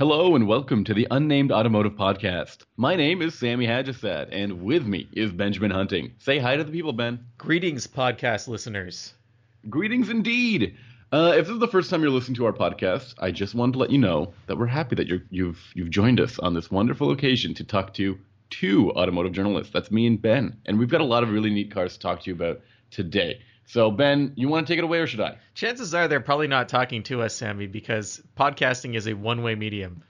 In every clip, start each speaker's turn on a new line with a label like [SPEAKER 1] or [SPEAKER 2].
[SPEAKER 1] Hello and welcome to the Unnamed Automotive Podcast. My name is Sammy Haj-Assaad, and with me is Benjamin Hunting. Say hi to the people, Ben.
[SPEAKER 2] Greetings, podcast listeners.
[SPEAKER 1] Greetings indeed. Uh, if this is the first time you're listening to our podcast, I just wanted to let you know that we're happy that you're, you've you've joined us on this wonderful occasion to talk to two automotive journalists. That's me and Ben, and we've got a lot of really neat cars to talk to you about today. So, Ben, you want to take it away, or should I?
[SPEAKER 2] Chances are they're probably not talking to us, Sammy, because podcasting is a one-way medium.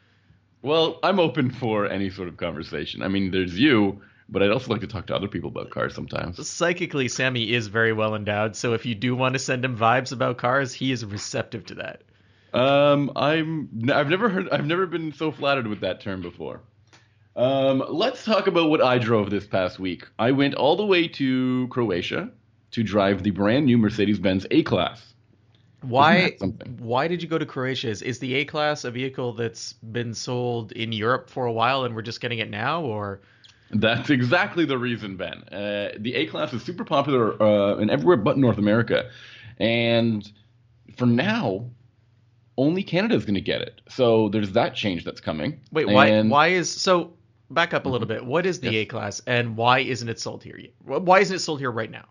[SPEAKER 1] Well, I'm open for any sort of conversation. I mean, there's you, but I'd also like to talk to other people about cars sometimes.
[SPEAKER 2] Psychically, Sammy is very well endowed, so if you do want to send him vibes about cars, he is receptive to that.
[SPEAKER 1] Um, I'm I've never heard I've never been so flattered with that term before. Um, let's talk about what I drove this past week. I went all the way to Croatia to drive the brand new Mercedes-Benz A-Class.
[SPEAKER 2] Why? Why did you go to Croatia? Is, is the A class a vehicle that's been sold in Europe for a while and we're just getting it now, or?
[SPEAKER 1] That's exactly the reason, Ben. Uh, the A class is super popular uh, in everywhere but North America, and for now, only Canada is going to get it. So there's that change that's coming.
[SPEAKER 2] Wait, why?
[SPEAKER 1] And-
[SPEAKER 2] Why is so? Back up a little bit. What is the
[SPEAKER 1] Yes.
[SPEAKER 2] A class, and why isn't it sold here? Why isn't it sold here right now?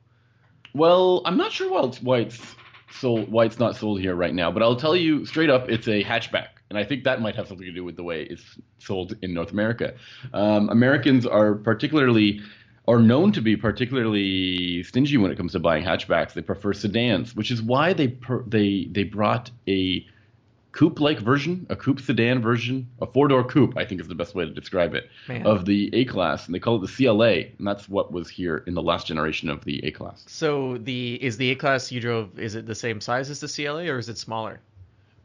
[SPEAKER 1] Well, I'm not sure why it's why it's sold why it's not sold here right now, but I'll tell you straight up, it's a hatchback, and I think that might have something to do with the way it's sold in North America. Um, Americans are particularly are known to be particularly stingy when it comes to buying hatchbacks. They prefer sedans, which is why they per, they they brought a coupe-like version, a coupe sedan version, a four-door coupe, I think is the best way to describe it,
[SPEAKER 2] Man.
[SPEAKER 1] of the A-Class, and they call it the CLA, and that's what was here in the last generation of the A-Class.
[SPEAKER 2] So the is the A class you drove? Is it the same size as the CLA, or is it smaller?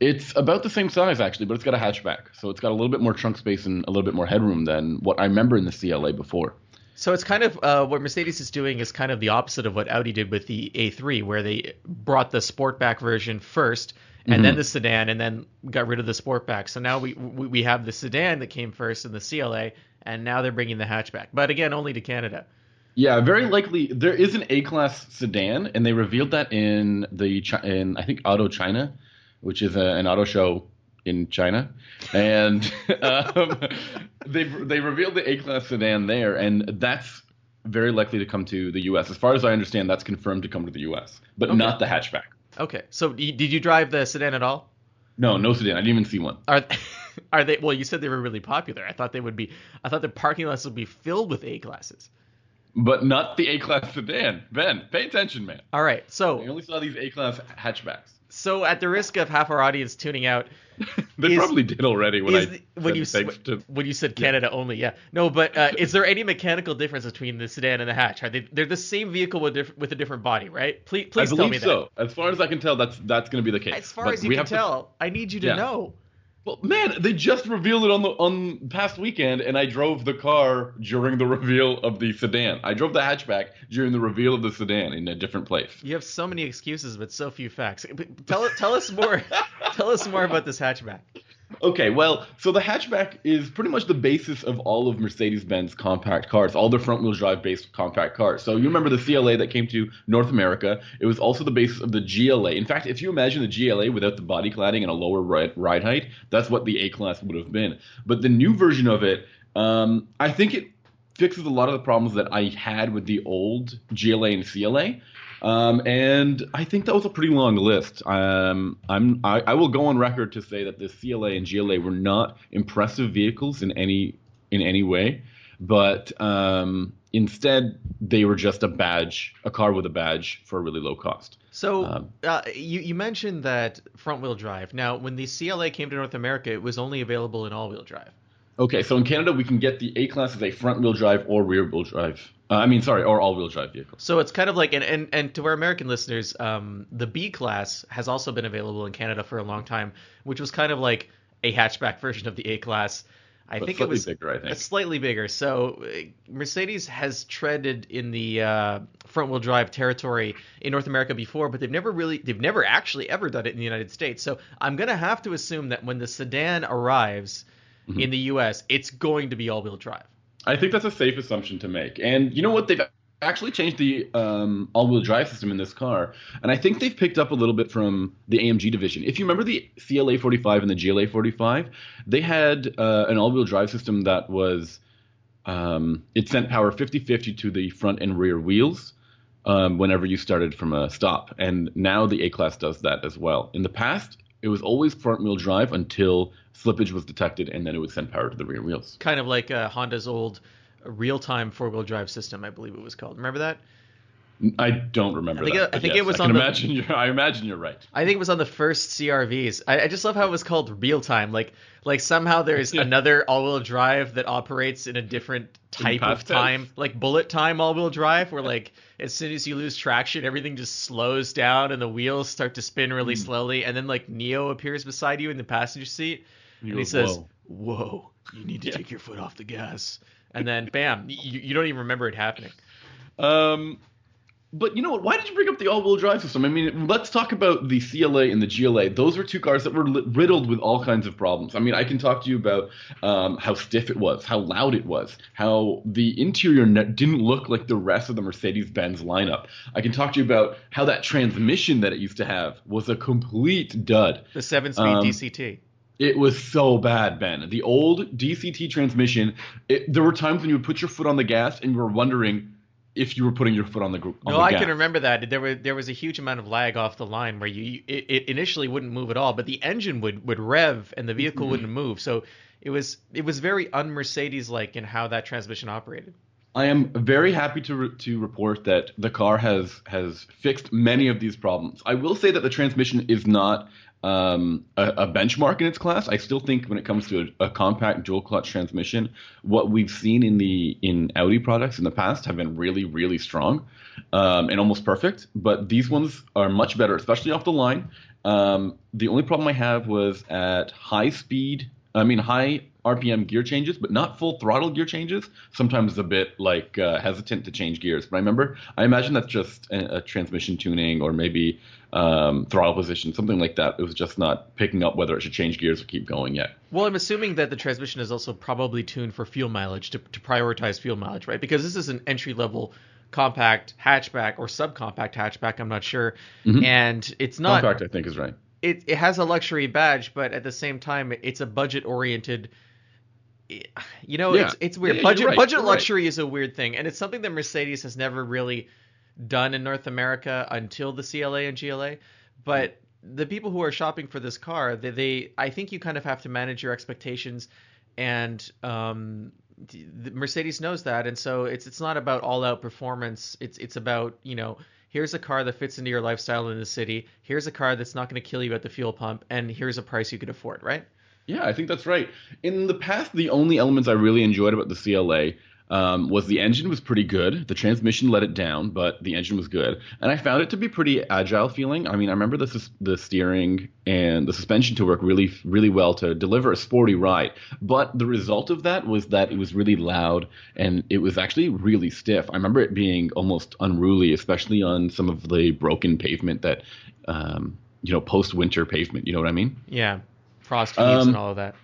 [SPEAKER 1] It's about the same size actually, but it's got a hatchback, so it's got a little bit more trunk space and a little bit more headroom than what I remember in the CLA before.
[SPEAKER 2] So it's kind of uh, what Mercedes is doing is kind of the opposite of what Audi did with the A3, where they brought the Sportback version first, and then the sedan, and then got rid of the Sportback. So now we, we we have the sedan that came first in the CLA, and now they're bringing the hatchback, but again only to Canada.
[SPEAKER 1] Yeah, very likely there is an A-Class sedan, and they revealed that in the in I think Auto China, which is a, an auto show in China, and um, they they revealed the A-Class sedan there, and that's very likely to come to the U.S. As far as I understand, that's confirmed to come to the U.S., but
[SPEAKER 2] Okay.
[SPEAKER 1] not the hatchback.
[SPEAKER 2] Okay, so did you drive the sedan at all?
[SPEAKER 1] No, no sedan. I didn't even see one.
[SPEAKER 2] Are are they? Well, you said they were really popular. I thought they would be. I thought the parking lots would be filled with A classes.
[SPEAKER 1] But not the A-Class sedan. Ben, pay attention, man.
[SPEAKER 2] All right, so
[SPEAKER 1] I only saw these A-Class hatchbacks.
[SPEAKER 2] So, at the risk of half our audience tuning out,
[SPEAKER 1] They
[SPEAKER 2] Is-
[SPEAKER 1] probably did already when I
[SPEAKER 2] when you
[SPEAKER 1] to.
[SPEAKER 2] when you said Canada only, yeah, no, but uh, is there any mechanical difference between the sedan and the hatch? Are they they're the same vehicle with diff- with a different body, right? Please,
[SPEAKER 1] I
[SPEAKER 2] please tell me
[SPEAKER 1] believe
[SPEAKER 2] that.
[SPEAKER 1] so. As far as I can tell, that's that's going to be the case.
[SPEAKER 2] As far
[SPEAKER 1] But
[SPEAKER 2] as you
[SPEAKER 1] we
[SPEAKER 2] can
[SPEAKER 1] have to-
[SPEAKER 2] tell, I need you to
[SPEAKER 1] Yeah.
[SPEAKER 2] know.
[SPEAKER 1] Well, man, they just revealed it on the on past weekend, and I drove the car during the reveal of the sedan. I drove the hatchback during the reveal of the sedan in a different place.
[SPEAKER 2] You have so many excuses, but so few facts. Tell tell us more. tell us more about this hatchback.
[SPEAKER 1] Okay, well, so the hatchback is pretty much the basis of all of Mercedes-Benz compact cars, all their front-wheel drive based compact cars. So you remember the CLA that came to North America? It was also the basis of the GLA. In fact, if you imagine the GLA without the body cladding and a lower ride, height, that's what the A-Class would have been. But the new version of it, um, I think it fixes a lot of the problems that I had with the old GLA and CLA. Um, and I think that was a pretty long list. Um, I'm, I, I will go on record to say that the CLA and GLA were not impressive vehicles in any in any way, but um, instead they were just a badge, a car with a badge for a really low cost.
[SPEAKER 2] So
[SPEAKER 1] Um,
[SPEAKER 2] uh, you you mentioned that front wheel drive. Now, when the CLA came to North America, it was only available in all wheel drive.
[SPEAKER 1] Okay, so in Canada we can get the A class as a front wheel drive or rear wheel drive. Uh, I mean, sorry, or all wheel drive vehicle.
[SPEAKER 2] So it's kind of like, and, and, and to our American listeners, um, the B class has also been available in Canada for a long time, which was kind of like a hatchback version of the A class. I
[SPEAKER 1] But
[SPEAKER 2] think it
[SPEAKER 1] slightly
[SPEAKER 2] was
[SPEAKER 1] bigger, I think.
[SPEAKER 2] slightly bigger. So uh, Mercedes has treaded in the uh, front wheel drive territory in North America before, but they've never really, they've never actually ever done it in the United States. So I'm gonna have to assume that when the sedan arrives
[SPEAKER 1] Mm-hmm.
[SPEAKER 2] in the U.S., it's going to be all wheel drive.
[SPEAKER 1] I think that's a safe assumption to make. And you know what? They've actually changed the um, all-wheel drive system in this car, and I think they've picked up a little bit from the AMG division. If you remember the CLA 45 and the GLA 45, they had uh, an all-wheel drive system that was um, it sent power 50-50 to the front and rear wheels. Um, whenever you started from a stop, and now the A class does that as well. In the past, it was always front wheel drive until slippage was detected, and then it would send power to the rear wheels.
[SPEAKER 2] Kind of like uh, Honda's old real time four wheel drive system, I believe it was called. Remember that?
[SPEAKER 1] I don't remember.
[SPEAKER 2] I think,
[SPEAKER 1] that,
[SPEAKER 2] it, I think
[SPEAKER 1] yes,
[SPEAKER 2] it was
[SPEAKER 1] I
[SPEAKER 2] on
[SPEAKER 1] can
[SPEAKER 2] the.
[SPEAKER 1] imagine you're, I imagine you're right.
[SPEAKER 2] I think it was on the first CRVs. I, I just love how it was called real time. Like like somehow there's
[SPEAKER 1] Yeah.
[SPEAKER 2] another all wheel drive that operates in a different type of
[SPEAKER 1] tense.
[SPEAKER 2] time, like bullet time all wheel drive, where like as soon as you lose traction, everything just slows down and the wheels start to spin really
[SPEAKER 1] Hmm.
[SPEAKER 2] slowly, and then like Neo appears beside you in the passenger seat, and, he
[SPEAKER 1] goes,
[SPEAKER 2] says,
[SPEAKER 1] "Whoa."
[SPEAKER 2] "Whoa, you need to
[SPEAKER 1] Yeah.
[SPEAKER 2] take your foot off the gas," and then bam, you, you don't even remember it happening.
[SPEAKER 1] Um, but you know what? Why did you bring up the all-wheel drive system? I mean, let's talk about the CLA and the GLA. Those were two cars that were li- riddled with all kinds of problems. I mean, I can talk to you about um, how stiff it was, how loud it was, how the interior ne- didn't look like the rest of the Mercedes-Benz lineup. I can talk to you about how that transmission that it used to have was a complete dud.
[SPEAKER 2] The seven speed
[SPEAKER 1] Um,
[SPEAKER 2] DCT.
[SPEAKER 1] It was so bad, Ben. The old DCT transmission. It, there were times when you would put your foot on the gas and you were wondering if you were putting your foot on the, group.
[SPEAKER 2] No,
[SPEAKER 1] the
[SPEAKER 2] I
[SPEAKER 1] gas.
[SPEAKER 2] can remember that. There was there was a huge amount of lag off the line where you it, it initially wouldn't move at all, but the engine would would rev and the vehicle mm-hmm. wouldn't move. So it was it was very un Mercedes like in how that transmission operated.
[SPEAKER 1] I am very happy to re- to report that the car has has fixed many of these problems. I will say that the transmission is not um, a, a benchmark in its class. I still think when it comes to a, a compact dual clutch transmission, what we've seen in the in Audi products in the past have been really really strong um, and almost perfect. But these ones are much better, especially off the line. Um, the only problem I have was at high speed. I mean, high RPM gear changes, but not full throttle gear changes. Sometimes a bit like uh, hesitant to change gears. But I remember, I imagine that's just a, a transmission tuning or maybe um, throttle position, something like that. It was just not picking up whether it should change gears or keep going yet.
[SPEAKER 2] Well, I'm assuming that the transmission is also probably tuned for fuel mileage to, to prioritize fuel mileage, right? Because this is an entry level compact hatchback or subcompact hatchback. I'm not sure, and it's not.
[SPEAKER 1] Compact, I think, is right.
[SPEAKER 2] it, it has a luxury badge, but at the same time, it's a budget oriented. You know,
[SPEAKER 1] Yeah.
[SPEAKER 2] it's it's weird.
[SPEAKER 1] Yeah,
[SPEAKER 2] budget
[SPEAKER 1] right,
[SPEAKER 2] budget
[SPEAKER 1] you're right.
[SPEAKER 2] luxury is a weird thing, and it's something that Mercedes has never really done in North America until the CLA and GLA. But the people who are shopping for this car, they, they I think you kind of have to manage your expectations, and um, the, Mercedes knows that, and so it's it's not about all out performance. It's it's about you know here's a car that fits into your lifestyle in the city. Here's a car that's not going to kill you at the fuel pump, and here's a price you could afford, right?
[SPEAKER 1] Yeah, I think that's right. In the past, the only elements I really enjoyed about the CLA um, was the engine was pretty good. The transmission let it down, but the engine was good, and I found it to be pretty agile feeling. I mean, I remember the the steering and the suspension to work really really well to deliver a sporty ride. But the result of that was that it was really loud and it was actually really stiff. I remember it being almost unruly, especially on some of the broken pavement that. Um, you know, post winter pavement. You know what I mean?
[SPEAKER 2] Yeah, frost heaves
[SPEAKER 1] Um,
[SPEAKER 2] and all of that.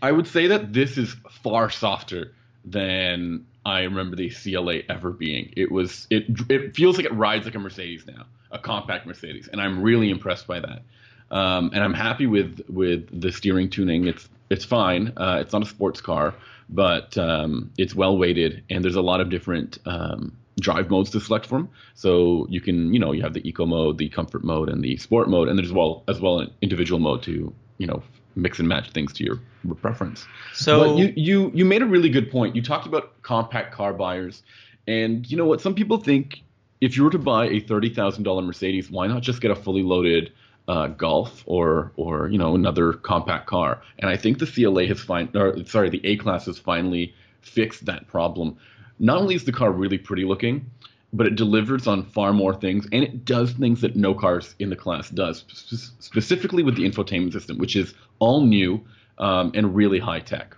[SPEAKER 1] I would say that this is far softer than I remember the CLA ever being. It was it it feels like it rides like a Mercedes now, a compact Mercedes, and I'm really impressed by that. Um, and I'm happy with with the steering tuning. It's it's fine. Uh, it's not a sports car, but um, it's well weighted, and there's a lot of different um, drive modes to select from. So you can you know you have the eco mode, the comfort mode, and the sport mode, and there's well as well an individual mode to you know mix and match things to your preference.
[SPEAKER 2] So
[SPEAKER 1] But you, you you made a really good point. You talked about compact car buyers, and you know what? Some people think if you were to buy a thirty thousand dollar Mercedes, why not just get a fully loaded uh, Golf or or you know another compact car? And I think the CLA has fin- or sorry, the A class has finally fixed that problem. Not only is the car really pretty looking, but it delivers on far more things, and it does things that no cars in the class does, spe- specifically with the infotainment system, which is all new um, and really high tech.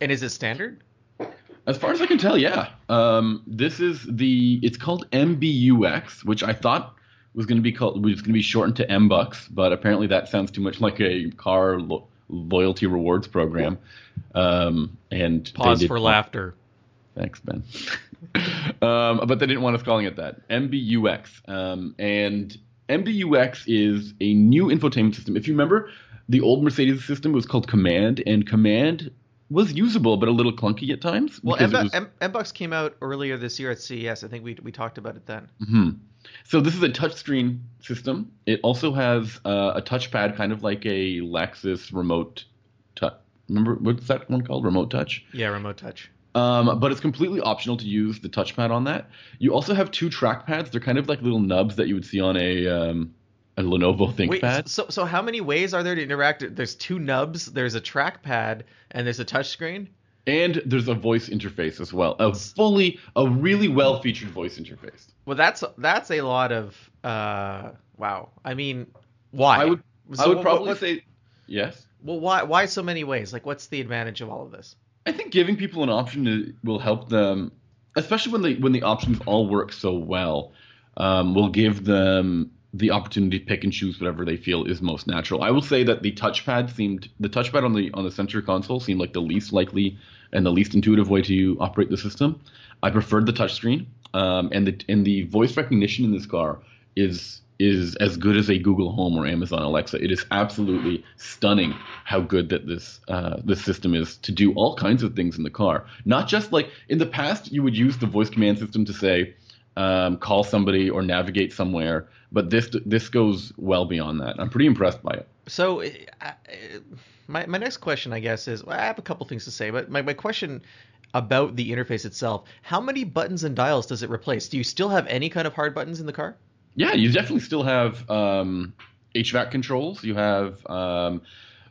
[SPEAKER 2] and is it standard?
[SPEAKER 1] As far as I can tell, yeah. Um, this is the it's called MBUX, which I thought was going to be called was going to be shortened to MBUX, but apparently that sounds too much like a car lo- loyalty rewards program. Um, and
[SPEAKER 2] Pause for laughter.
[SPEAKER 1] Thanks, Ben. um, but they didn't want us calling it that. MBUX. Um, and MBUX is a new infotainment system. If you remember, the old Mercedes system was called Command, and Command was usable but a little clunky at times.
[SPEAKER 2] Well,
[SPEAKER 1] it
[SPEAKER 2] M- MBUX came out earlier this year at CES. I think we we talked about it then.
[SPEAKER 1] Mhm. So this is a touchscreen system. It also has uh, a touchpad, kind of like a Lexus remote touch. Remember what's that one called? Remote touch.
[SPEAKER 2] Yeah, remote touch.
[SPEAKER 1] Um, but it's completely optional to use the touchpad on that. You also have two trackpads. They're kind of like little nubs that you would see on a um, a Lenovo
[SPEAKER 2] Wait,
[SPEAKER 1] ThinkPad.
[SPEAKER 2] so so how many ways are there to interact? There's two nubs. There's a trackpad and there's a touchscreen.
[SPEAKER 1] And there's a voice interface as well. A fully, a really well featured voice interface.
[SPEAKER 2] Well, that's that's a lot of uh, wow. I mean, why?
[SPEAKER 1] I would,
[SPEAKER 2] So
[SPEAKER 1] I would
[SPEAKER 2] what-
[SPEAKER 1] probably
[SPEAKER 2] what-
[SPEAKER 1] say yes.
[SPEAKER 2] Well, why why so many ways? Like, what's the advantage of all of this?
[SPEAKER 1] I think giving people an option will help them, especially when the when the options all work so well. Um, will give them the opportunity to pick and choose whatever they feel is most natural. I will say that the touchpad seemed the touchpad on the on the center console seemed like the least likely and the least intuitive way to operate the system. I preferred the touchscreen, um, and the and the voice recognition in this car is is as good as a Google Home or Amazon Alexa. It is absolutely stunning how good that this uh, this system is to do all kinds of things in the car. Not just like in the past, you would use the voice command system to say um, call somebody or navigate somewhere, but this this goes well beyond that. I'm pretty impressed by it.
[SPEAKER 2] So, uh, uh, my my next question, I guess, is well, I have a couple things to say, but my my question about the interface itself: How many buttons and dials does it replace? Do you still have any kind of hard buttons in the car?
[SPEAKER 1] Yeah, you definitely still have um, HVAC controls. You have um,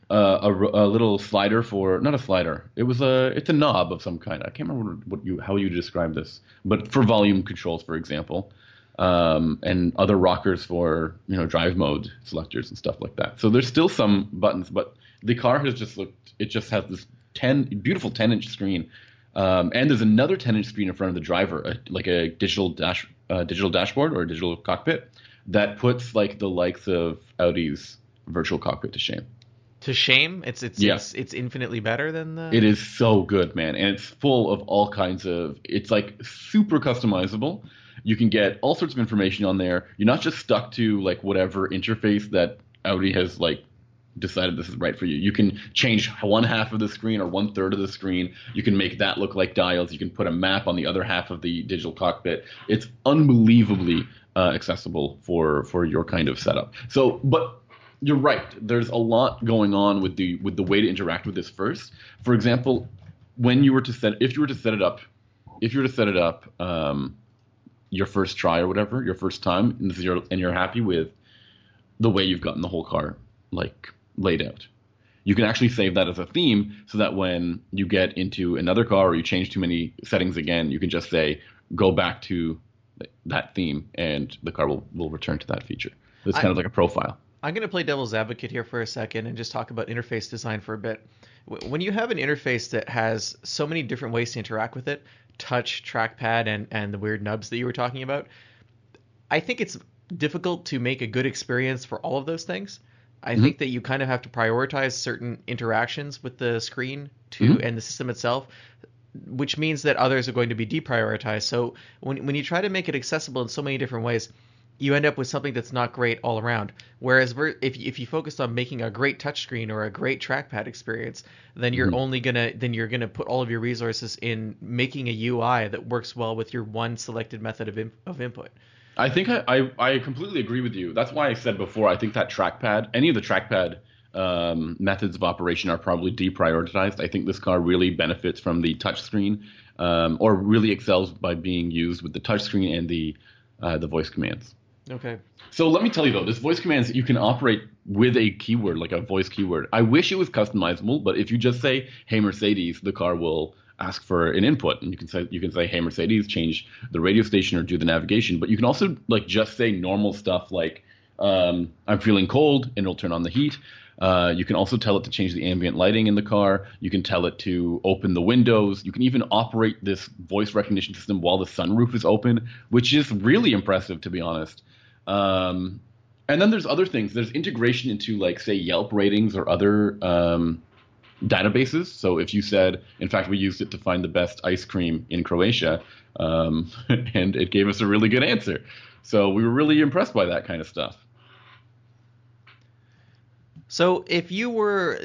[SPEAKER 1] uh, a, a little slider for not a slider. It was a it's a knob of some kind. I can't remember what you how you describe this, but for volume controls, for example, um, and other rockers for you know drive mode selectors and stuff like that. So there's still some buttons, but the car has just looked. It just has this ten beautiful ten inch screen. Um, and there's another 10-inch screen in front of the driver, a, like a digital dash, uh, digital dashboard or a digital cockpit that puts like the likes of Audi's virtual cockpit to shame.
[SPEAKER 2] To shame, it's it's
[SPEAKER 1] Yeah.
[SPEAKER 2] it's, it's infinitely better than the.
[SPEAKER 1] It is so good, man, and it's full of all kinds of. It's like super customizable. You can get all sorts of information on there. You're not just stuck to like whatever interface that Audi has like decided this is right for you. You can change one half of the screen or one third of the screen. You can make that look like dials. You can put a map on the other half of the digital cockpit. It's unbelievably uh, accessible for for your kind of setup. So, but you're right. There's a lot going on with the with the way to interact with this first. For example, when you were to set if you were to set it up, if you were to set it up um, your first try or whatever, your first time, and, your, and you're happy with the way you've gotten the whole car like laid out. You can actually save that as a theme so that when you get into another car or you change too many settings again, you can just say go back to that theme and the car will, will return to that feature. It's kind
[SPEAKER 2] I-
[SPEAKER 1] of like a profile.
[SPEAKER 2] I'm going to play devil's advocate here for a second and just talk about interface design for a bit. When you have an interface that has so many different ways to interact with it, touch, trackpad, and, and the weird nubs that you were talking about, I think it's difficult to make a good experience for all of those things. I think that you kind of have to prioritize certain interactions with the screen to
[SPEAKER 1] Mhm.
[SPEAKER 2] and the system itself, which means that others are going to be deprioritized. So when when you try to make it accessible in so many different ways, you end up with something that's not great all around. Whereas if if you focus on making a great touchscreen or a great trackpad experience, then you're only gonna then you're gonna put all of your resources in making a UI that works well with your one selected method of in- of input.
[SPEAKER 1] I think I, I, I completely agree with you. That's why I said before, I think that trackpad, any of the trackpad um, methods of operation are probably deprioritized. I think this car really benefits from the touchscreen um, or really excels by being used with the touchscreen and the, uh, the voice commands.
[SPEAKER 2] Okay.
[SPEAKER 1] So let me tell you though, this voice commands you can operate with a keyword, like a voice keyword. I wish it was customizable, but if you just say "Hey Mercedes," the car will ask for an input, and you can say you can say "Hey Mercedes," change the radio station or do the navigation. But you can also like just say normal stuff like um, "I'm feeling cold," and it'll turn on the heat. Uh, you can also tell it to change the ambient lighting in the car. You can tell it to open the windows. You can even operate this voice recognition system while the sunroof is open, which is really impressive, to be honest. Um, and then there's other things. There's integration into like say Yelp ratings or other um, databases. So if you said, in fact, we used it to find the best ice cream in Croatia, um, and it gave us a really good answer. So we were really impressed by that kind of stuff.
[SPEAKER 2] So if you were,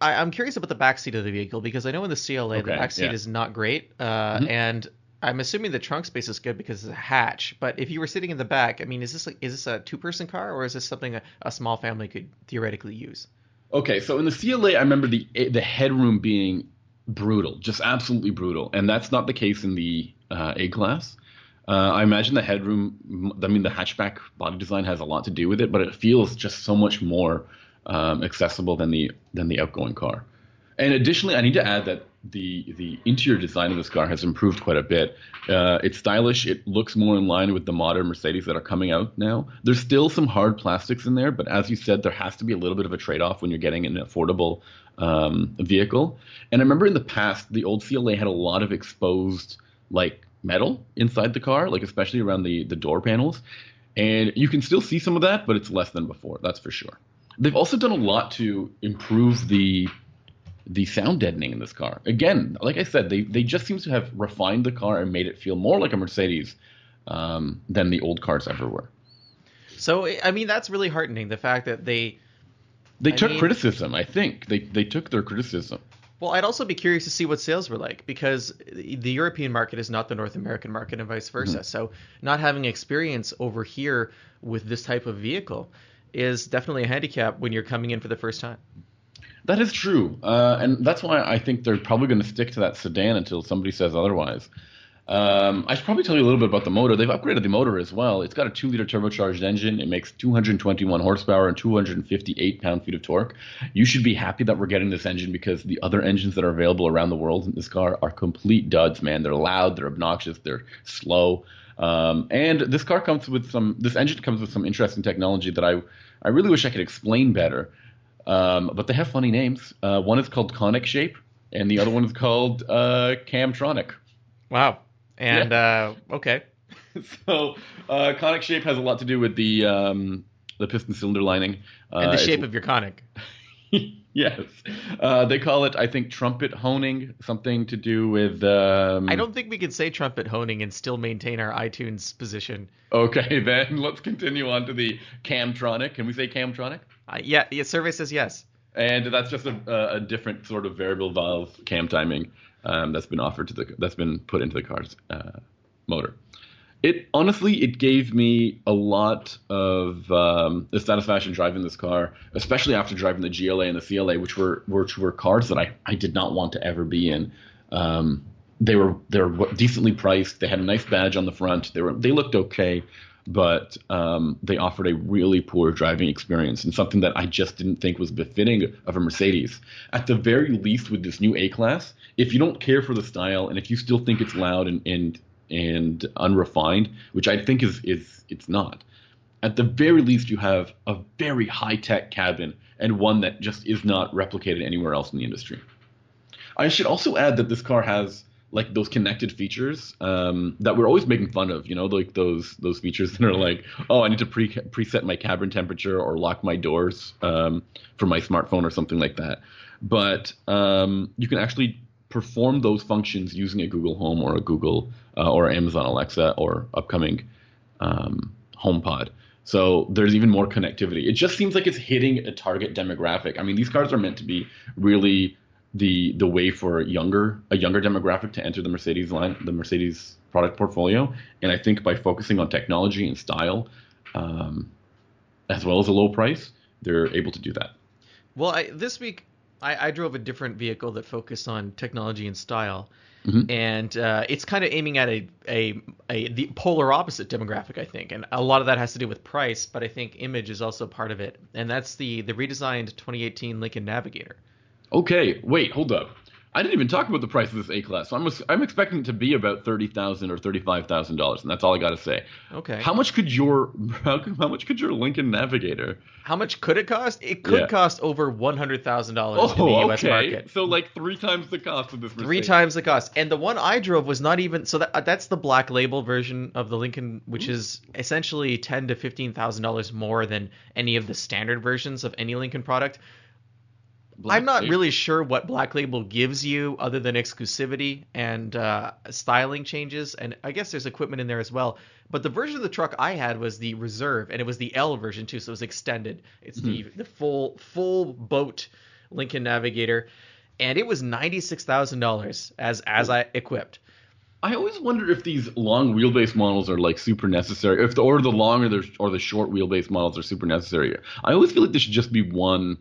[SPEAKER 2] I, am curious about the backseat of the vehicle because I know in the CLA okay, the backseat yeah. is not great, uh, mm-hmm. and I'm assuming the trunk space is good because it's a hatch. But if you were sitting in the back, I mean, is this like, is this a two person car or is this something a, a, small family could theoretically use?
[SPEAKER 1] Okay, so in the CLA, I remember the the headroom being brutal, just absolutely brutal, and that's not the case in the uh, A class. Uh, I imagine the headroom, I mean, the hatchback body design has a lot to do with it, but it feels just so much more um, accessible than the than the outgoing car. And additionally, I need to add that the the interior design of this car has improved quite a bit. Uh, it's stylish. It looks more in line with the modern Mercedes that are coming out now. There's still some hard plastics in there, but as you said, there has to be a little bit of a trade off when you're getting an affordable um, vehicle. And I remember in the past, the old CLA had a lot of exposed like metal inside the car, like especially around the the door panels. And you can still see some of that, but it's less than before. That's for sure. They've also done a lot to improve the the sound deadening in this car. Again, like I said, they they just seem to have refined the car and made it feel more like a Mercedes um, than the old cars ever were.
[SPEAKER 2] So I mean, that's really heartening. The fact that they
[SPEAKER 1] they I took mean, criticism. I think they they took their criticism.
[SPEAKER 2] Well, I'd also be curious to see what sales were like because the European market is not the North American market and vice versa. Mm-hmm. So, not having experience over here with this type of vehicle, is definitely a handicap when you're coming in for the first time.
[SPEAKER 1] That is true, uh, and that's why I think they're probably going to stick to that sedan until somebody says otherwise. Um, I should probably tell you a little bit about the motor. They've upgraded the motor as well. It's got a two-liter turbocharged engine. It makes 221 horsepower and 258 pound-feet of torque. You should be happy that we're getting this engine because the other engines that are available around the world in this car are complete duds, man. They're loud, they're obnoxious, they're slow. Um, and this car comes with some. This engine comes with some interesting technology that I I really wish I could explain better. Um, but they have funny names. Uh, one is called Conic Shape, and the other one is called uh, Camtronic.
[SPEAKER 2] Wow. And yeah. uh, okay.
[SPEAKER 1] so uh, Conic Shape has a lot to do with the um, the piston cylinder lining
[SPEAKER 2] and the uh, shape of your conic.
[SPEAKER 1] yes, uh, they call it, I think, trumpet honing, something to do with. Um...
[SPEAKER 2] I don't think we can say trumpet honing and still maintain our iTunes position.
[SPEAKER 1] Okay, then let's continue on to the Camtronic. Can we say Camtronic?
[SPEAKER 2] Uh, yeah, the survey says yes.
[SPEAKER 1] And that's just a, a different sort of variable valve cam timing um, that's been offered to the that's been put into the car's uh, motor it honestly it gave me a lot of um, the satisfaction driving this car, especially after driving the GLA and the CLA, which were which were cars that I, I did not want to ever be in. Um, they were they were decently priced. They had a nice badge on the front. They were they looked okay, but um, they offered a really poor driving experience and something that I just didn't think was befitting of a Mercedes. At the very least, with this new A class, if you don't care for the style and if you still think it's loud and, and and unrefined, which I think is is it's not. At the very least, you have a very high tech cabin and one that just is not replicated anywhere else in the industry. I should also add that this car has like those connected features um, that we're always making fun of. You know, like those those features that are like, oh, I need to pre preset my cabin temperature or lock my doors um, for my smartphone or something like that. But um, you can actually perform those functions using a Google Home or a Google uh, or Amazon Alexa or upcoming um, HomePod. So there's even more connectivity. It just seems like it's hitting a target demographic. I mean, these cars are meant to be really the the way for younger a younger demographic to enter the Mercedes line, the Mercedes product portfolio. And I think by focusing on technology and style, um, as well as a low price, they're able to do that.
[SPEAKER 2] Well, I, this week I, I drove a different vehicle that focused on technology and style. Mm-hmm. and uh, it's kind of aiming at a, a, a the polar opposite demographic, I think, and a lot of that has to do with price, but I think image is also part of it, and that's the the redesigned 2018 Lincoln Navigator.
[SPEAKER 1] Okay, wait, hold up. I didn't even talk about the price of this A class. So I'm I'm expecting it to be about thirty thousand or thirty five thousand dollars, and that's all I got to say.
[SPEAKER 2] Okay.
[SPEAKER 1] How much could your how, how, much could your Lincoln Navigator?
[SPEAKER 2] How much could it cost? It could yeah. cost over one hundred thousand dollars oh, in the U.S.
[SPEAKER 1] okay.
[SPEAKER 2] market.
[SPEAKER 1] So like three times the cost of this. Mercedes.
[SPEAKER 2] Three times the cost, and the one I drove was not even. So that that's the black label version of the Lincoln, which mm-hmm. is essentially ten to fifteen thousand dollars more than any of the standard versions of any Lincoln product
[SPEAKER 1] Black
[SPEAKER 2] I'm not
[SPEAKER 1] Label.
[SPEAKER 2] really sure what Black Label gives you other than exclusivity and uh, styling changes, and I guess there's equipment in there as well. But the version of the truck I had was the Reserve, and it was the L version too, so it was extended. It's the the full full boat Lincoln Navigator, and it was ninety six thousand dollars as as I equipped.
[SPEAKER 1] I always wonder if these long wheelbase models are like super necessary, if the or the long or the or the short wheelbase models are super necessary. I always feel like there should just be one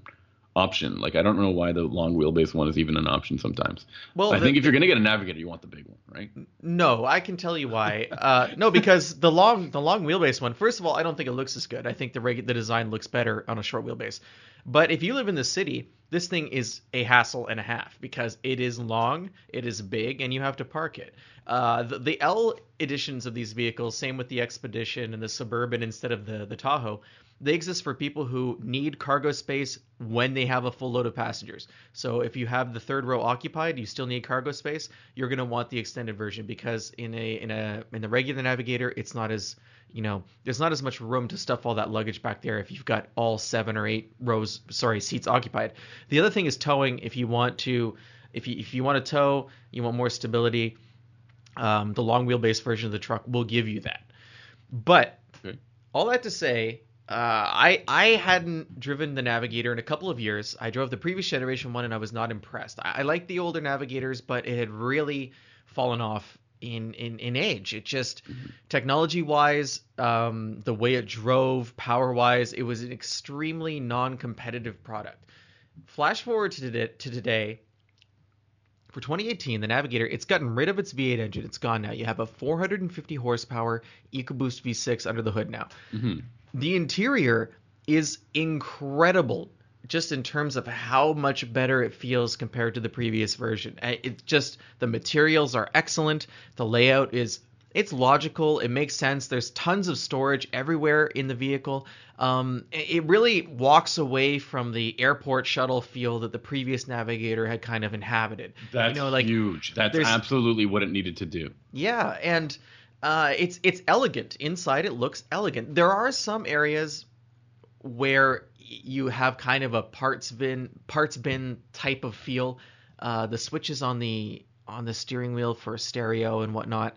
[SPEAKER 1] option. Like I don't know why the long wheelbase one is even an option sometimes.
[SPEAKER 2] Well,
[SPEAKER 1] I
[SPEAKER 2] the-
[SPEAKER 1] think if you're gonna get a Navigator, you want the big one, right?
[SPEAKER 2] No, I can tell you why. Uh, no, because the long the long wheelbase one. First of all, I don't think it looks as good. I think the regu- the design looks better on a short wheelbase. But if you live in the city, this thing is a hassle and a half because it is long, it is big, and you have to park it. Uh, the, the L editions of these vehicles, same with the Expedition and the Suburban instead of the the Tahoe, they exist for people who need cargo space when they have a full load of passengers. So if you have the third row occupied, you still need cargo space. You're going to want the extended version because in a in a in the regular Navigator, it's not as you know there's not as much room to stuff all that luggage back there if you've got all seven or eight rows sorry seats occupied. The other thing is towing. If you want to if you if you want to tow, you want more stability. Um, the long wheelbase version of the truck will give you that. But
[SPEAKER 1] Okay.
[SPEAKER 2] all that to say, uh, I I hadn't driven the Navigator in a couple of years. I drove the previous generation one, and I was not impressed. I, I liked the older Navigators, but it had really fallen off in in, in age. It just technology wise, um, the way it drove, power wise, it was an extremely non-competitive product. Flash forward to today, to today for 2018, the Navigator, it's gotten rid of its V8 engine. It's gone now. You have a 450 horsepower EcoBoost V6 under the hood now.
[SPEAKER 1] hmm
[SPEAKER 2] The interior is incredible just in terms of how much better it feels compared to the previous version. Uh, It's just the materials are excellent. The layout is it's logical. It makes sense. There's tons of storage everywhere in the vehicle. Um, it it really walks away from the airport shuttle feel that the previous Navigator had kind of inhabited.
[SPEAKER 1] That's
[SPEAKER 2] you know, like
[SPEAKER 1] huge. That's absolutely what it needed to do.
[SPEAKER 2] yeah, and uh, it's it's elegant inside. It looks elegant. There are some areas where you have kind of a parts bin parts bin type of feel. Uh, the switches on the on the steering wheel for stereo and whatnot.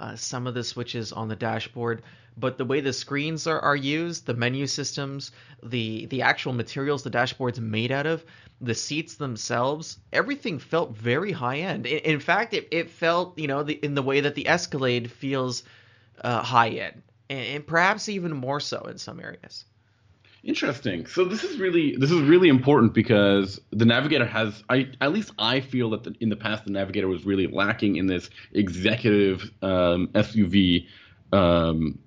[SPEAKER 2] Uh, some of the switches on the dashboard, but the way the screens are, are used, the menu systems, the the actual materials the dashboard's made out of, the seats themselves, everything felt very high end. In, in fact, it, it felt you know the, in the way that the Escalade feels uh, high end, and, and perhaps even more so in some areas.
[SPEAKER 1] Interesting. So this is really this is really important because the Navigator has I at least I feel that the, in the past the Navigator was really lacking in this executive um, SUV, um,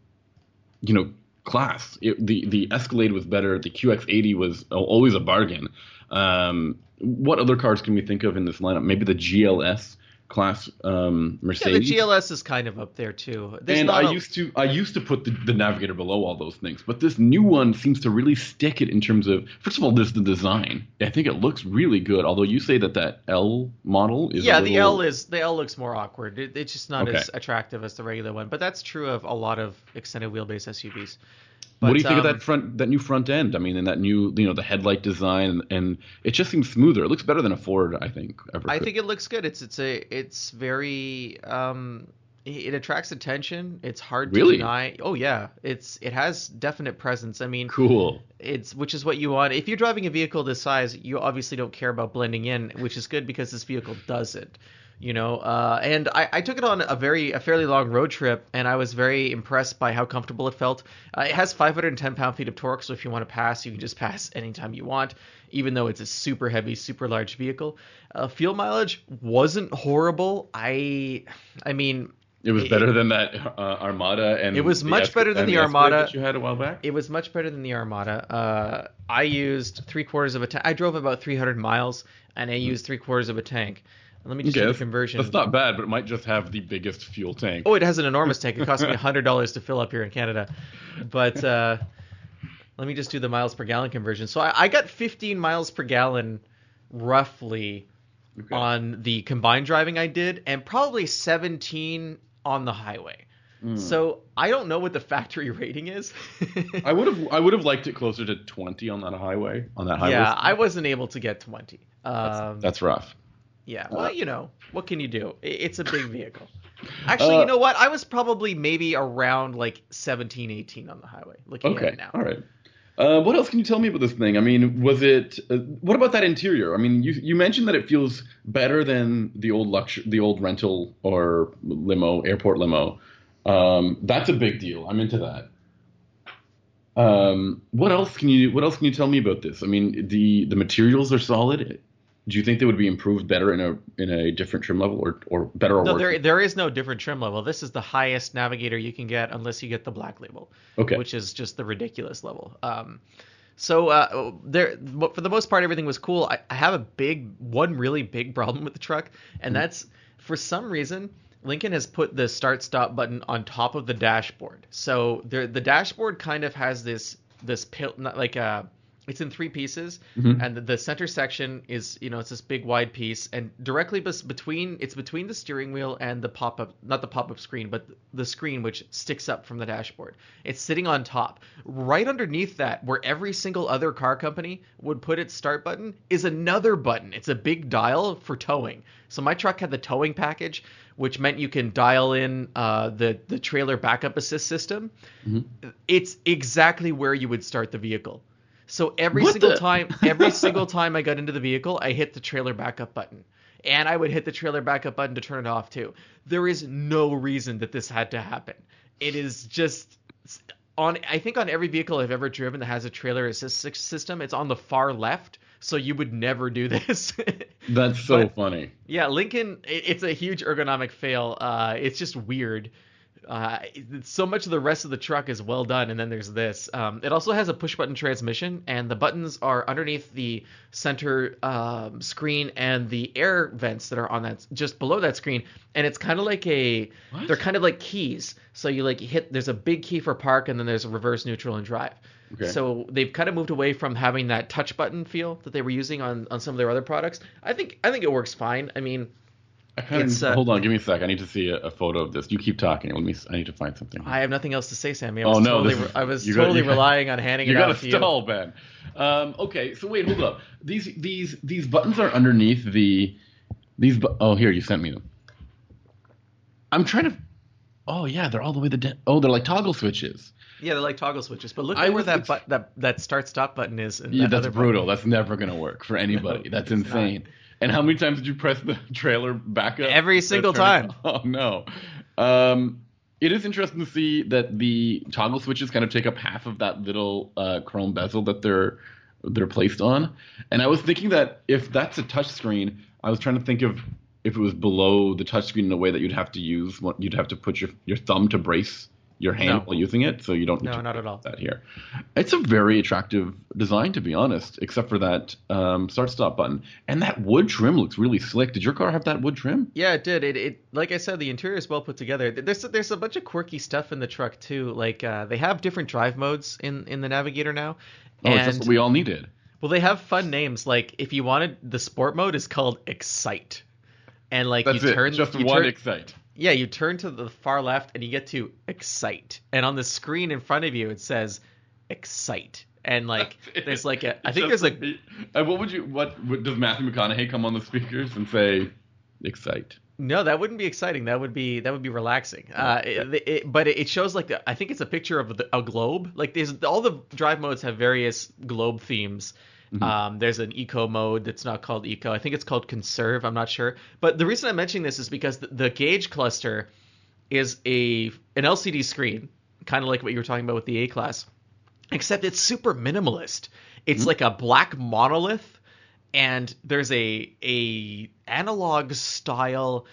[SPEAKER 1] you know, class. It, the the Escalade was better. The QX80 was always a bargain. Um, what other cars can we think of in this lineup? Maybe the GLS class um, Mercedes.
[SPEAKER 2] Yeah, the GLS is kind of up there too. There's
[SPEAKER 1] and I
[SPEAKER 2] a-
[SPEAKER 1] used to I used to put the, the Navigator below all those things, but this new one seems to really stick it in terms of first of all, there's the design. I think it looks really good. Although you say that that L model is
[SPEAKER 2] yeah, the L is the L looks more awkward. It, it's just not
[SPEAKER 1] Okay.
[SPEAKER 2] as attractive as the regular one. But that's true of a lot of extended wheelbase SUVs.
[SPEAKER 1] What do
[SPEAKER 2] But,
[SPEAKER 1] you think of
[SPEAKER 2] um,
[SPEAKER 1] that front that new front end? I mean, and that new you know the headlight design, and, it just seems smoother. It looks better than a Ford, I think. Ever
[SPEAKER 2] I
[SPEAKER 1] could.
[SPEAKER 2] think it looks good. It's it's a it's very um it it attracts attention. It's hard to
[SPEAKER 1] Really?
[SPEAKER 2] deny. Oh yeah, it's it has definite presence. I mean,
[SPEAKER 1] cool.
[SPEAKER 2] it's which is what you want. If you're driving a vehicle this size, you obviously don't care about blending in, which is good because this vehicle doesn't. You know, uh, and I, I took it on a very a fairly long road trip, and I was very impressed by how comfortable it felt. Uh, it has 510 pound feet of torque, so if you want to pass, you can just pass anytime you want, even though it's a super heavy, super large vehicle. Uh, fuel mileage wasn't horrible. I, I mean,
[SPEAKER 1] It was
[SPEAKER 2] It-
[SPEAKER 1] better than that uh, Armada, and
[SPEAKER 2] It was much better than the Armada.
[SPEAKER 1] that you had a while back.
[SPEAKER 2] It was much better than the Armada. Uh, I used three quarters of a tank. I drove about 300 miles, and I used three quarters of a tank. Let me just
[SPEAKER 1] Okay,
[SPEAKER 2] do the conversion.
[SPEAKER 1] That's not bad, but it might just have the biggest fuel tank.
[SPEAKER 2] Oh, it has an enormous tank. It cost me hundred dollars to fill up here in Canada, but uh, let me just do the miles per gallon conversion. So I, I got 15 miles per gallon, roughly,
[SPEAKER 1] Okay.
[SPEAKER 2] on the combined driving I did, and probably 17 on the highway. So I don't know what the factory rating is.
[SPEAKER 1] I would have I would have liked it closer to 20 on that highway on that highway.
[SPEAKER 2] yeah. I wasn't able to get 20. Um,
[SPEAKER 1] that's rough.
[SPEAKER 2] Yeah, well, you know, what can you do? It's a big vehicle. Actually,
[SPEAKER 1] Uh,
[SPEAKER 2] you know what? I was probably maybe around like 17, 18 on the highway. Looking at
[SPEAKER 1] Okay,
[SPEAKER 2] it now.
[SPEAKER 1] all right. Uh, what else can you tell me about this thing? I mean, was it? Uh, what about that interior? I mean, you you mentioned that it feels better than the old luxury, the old rental or limo, airport limo. Um, that's a big deal. I'm into that. Um, what else can you What else can you tell me about this? I mean, the the materials are solid. Do you think they would be improved better in a in a different trim level or or better or
[SPEAKER 2] No,
[SPEAKER 1] worse?
[SPEAKER 2] there there is no different trim level. This is the highest navigator you can get unless you get the black label,
[SPEAKER 1] Okay.
[SPEAKER 2] which is just the ridiculous level. Um, so uh, there, but for the most part, everything was cool. I, I have a big, one really big problem with the truck, and that's for some reason Lincoln has put the start stop button on top of the dashboard. So the the dashboard kind of has this this pill, not like a. It's in three pieces, and the, the center section is, you know, it's this big wide piece, and directly bes- between it's between the steering wheel and the pop up, not the pop up screen, but the screen which sticks up from the dashboard. It's sitting on top. Right underneath that, where every single other car company would put its start button, is another button. It's a big dial for towing. So my truck had the towing package, which meant you can dial in uh, the the trailer backup assist system. It's exactly where you would start the vehicle. So every
[SPEAKER 1] What
[SPEAKER 2] single
[SPEAKER 1] the-
[SPEAKER 2] time, every single time I got into the vehicle, I hit the trailer backup button. And I would hit the trailer backup button to turn it off too. There is no reason that this had to happen. It is just on I think on every vehicle I've ever driven that has a trailer assist system, it's on the far left, so you would never do this.
[SPEAKER 1] That's so
[SPEAKER 2] but-
[SPEAKER 1] funny.
[SPEAKER 2] yeah, Lincoln, it- it's a huge ergonomic fail. Uh, it's just weird. Uh, so much of the rest of the truck is well done, and then there's this. Um, it also has a push button transmission, and the buttons are underneath the center um, screen and the air vents that are on that just below that screen. And it's kind of like a,
[SPEAKER 1] What?
[SPEAKER 2] they're kind of like keys. So you like hit. There's a big key for park, and then there's a reverse, neutral, and drive.
[SPEAKER 1] Okay.
[SPEAKER 2] So they've kind of moved away from having that touch button feel that they were using on, on some of their other products. I think I think it works fine. I mean,
[SPEAKER 1] I kind
[SPEAKER 2] It's,
[SPEAKER 1] of,
[SPEAKER 2] uh,
[SPEAKER 1] hold on, give me a sec. I need to see a, a photo of this. You keep talking. Let me. I need to find something.
[SPEAKER 2] I have nothing else to say, Sammy. I
[SPEAKER 1] Oh,
[SPEAKER 2] was
[SPEAKER 1] no,
[SPEAKER 2] totally,
[SPEAKER 1] is-
[SPEAKER 2] I was
[SPEAKER 1] you
[SPEAKER 2] totally
[SPEAKER 1] got-
[SPEAKER 2] relying on handing
[SPEAKER 1] you
[SPEAKER 2] it
[SPEAKER 1] got
[SPEAKER 2] off
[SPEAKER 1] to
[SPEAKER 2] to you.
[SPEAKER 1] stall, Ben. Um, okay, so wait, hold up. These these these buttons are underneath the these. Bu- oh, here you sent me them. I'm trying to. Oh yeah, they're all the way to. De- oh, they're like toggle switches.
[SPEAKER 2] Yeah, they're like toggle switches. But look
[SPEAKER 1] I
[SPEAKER 2] at where that but, that that start stop button is.
[SPEAKER 1] Yeah,
[SPEAKER 2] that
[SPEAKER 1] that's
[SPEAKER 2] other button.
[SPEAKER 1] brutal. That's never gonna work for anybody.
[SPEAKER 2] No,
[SPEAKER 1] that's insane. And how many times did you press the trailer back up?
[SPEAKER 2] Every single time.
[SPEAKER 1] Oh no. Um, it is interesting to see that the toggle switches kind of take up half of that little uh, chrome bezel that they're they're placed on. And I was thinking that if that's a touch screen, I was trying to think of if it was below the touch screen in a way that you'd have to use you'd have to put your your thumb to brace your hand
[SPEAKER 2] No.
[SPEAKER 1] while using it, so you don't need
[SPEAKER 2] No,
[SPEAKER 1] to
[SPEAKER 2] not at all.
[SPEAKER 1] that here. It's a very attractive design, to be honest, except for that um, start stop button. And that wood trim looks really slick. Did your car have that wood trim?
[SPEAKER 2] Yeah, it did. It, it like I said, the interior is well put together. There's there's a bunch of quirky stuff in the truck too. Like uh, they have different drive modes in in the Navigator now.
[SPEAKER 1] Oh, it's just what we all needed.
[SPEAKER 2] well, they have fun names. Like if you wanted the sport mode is called Excite, and like
[SPEAKER 1] That's
[SPEAKER 2] you
[SPEAKER 1] it.
[SPEAKER 2] turn
[SPEAKER 1] just
[SPEAKER 2] you
[SPEAKER 1] one
[SPEAKER 2] turn,
[SPEAKER 1] excite.
[SPEAKER 2] Yeah, you turn to the far left and you get to excite. And on the screen in front of you it says excite. And like there's like a I think there's
[SPEAKER 1] beat. Uh, what would you? What, what does Matthew McConaughey come on the speakers and say? Excite.
[SPEAKER 2] no, that wouldn't be exciting. That would be that would be relaxing. Uh, it, it- but it shows like the, I think it's a picture of the, a globe. Like there's all the drive modes have various globe themes. Um, there's an eco mode that's not called eco. I think it's called conserve. I'm not sure. But the reason I'm mentioning this is because the, the gauge cluster is a an LCD screen, kind of like what you were talking about with the A class, except it's super minimalist. It's like a black monolith, and there's a a analog style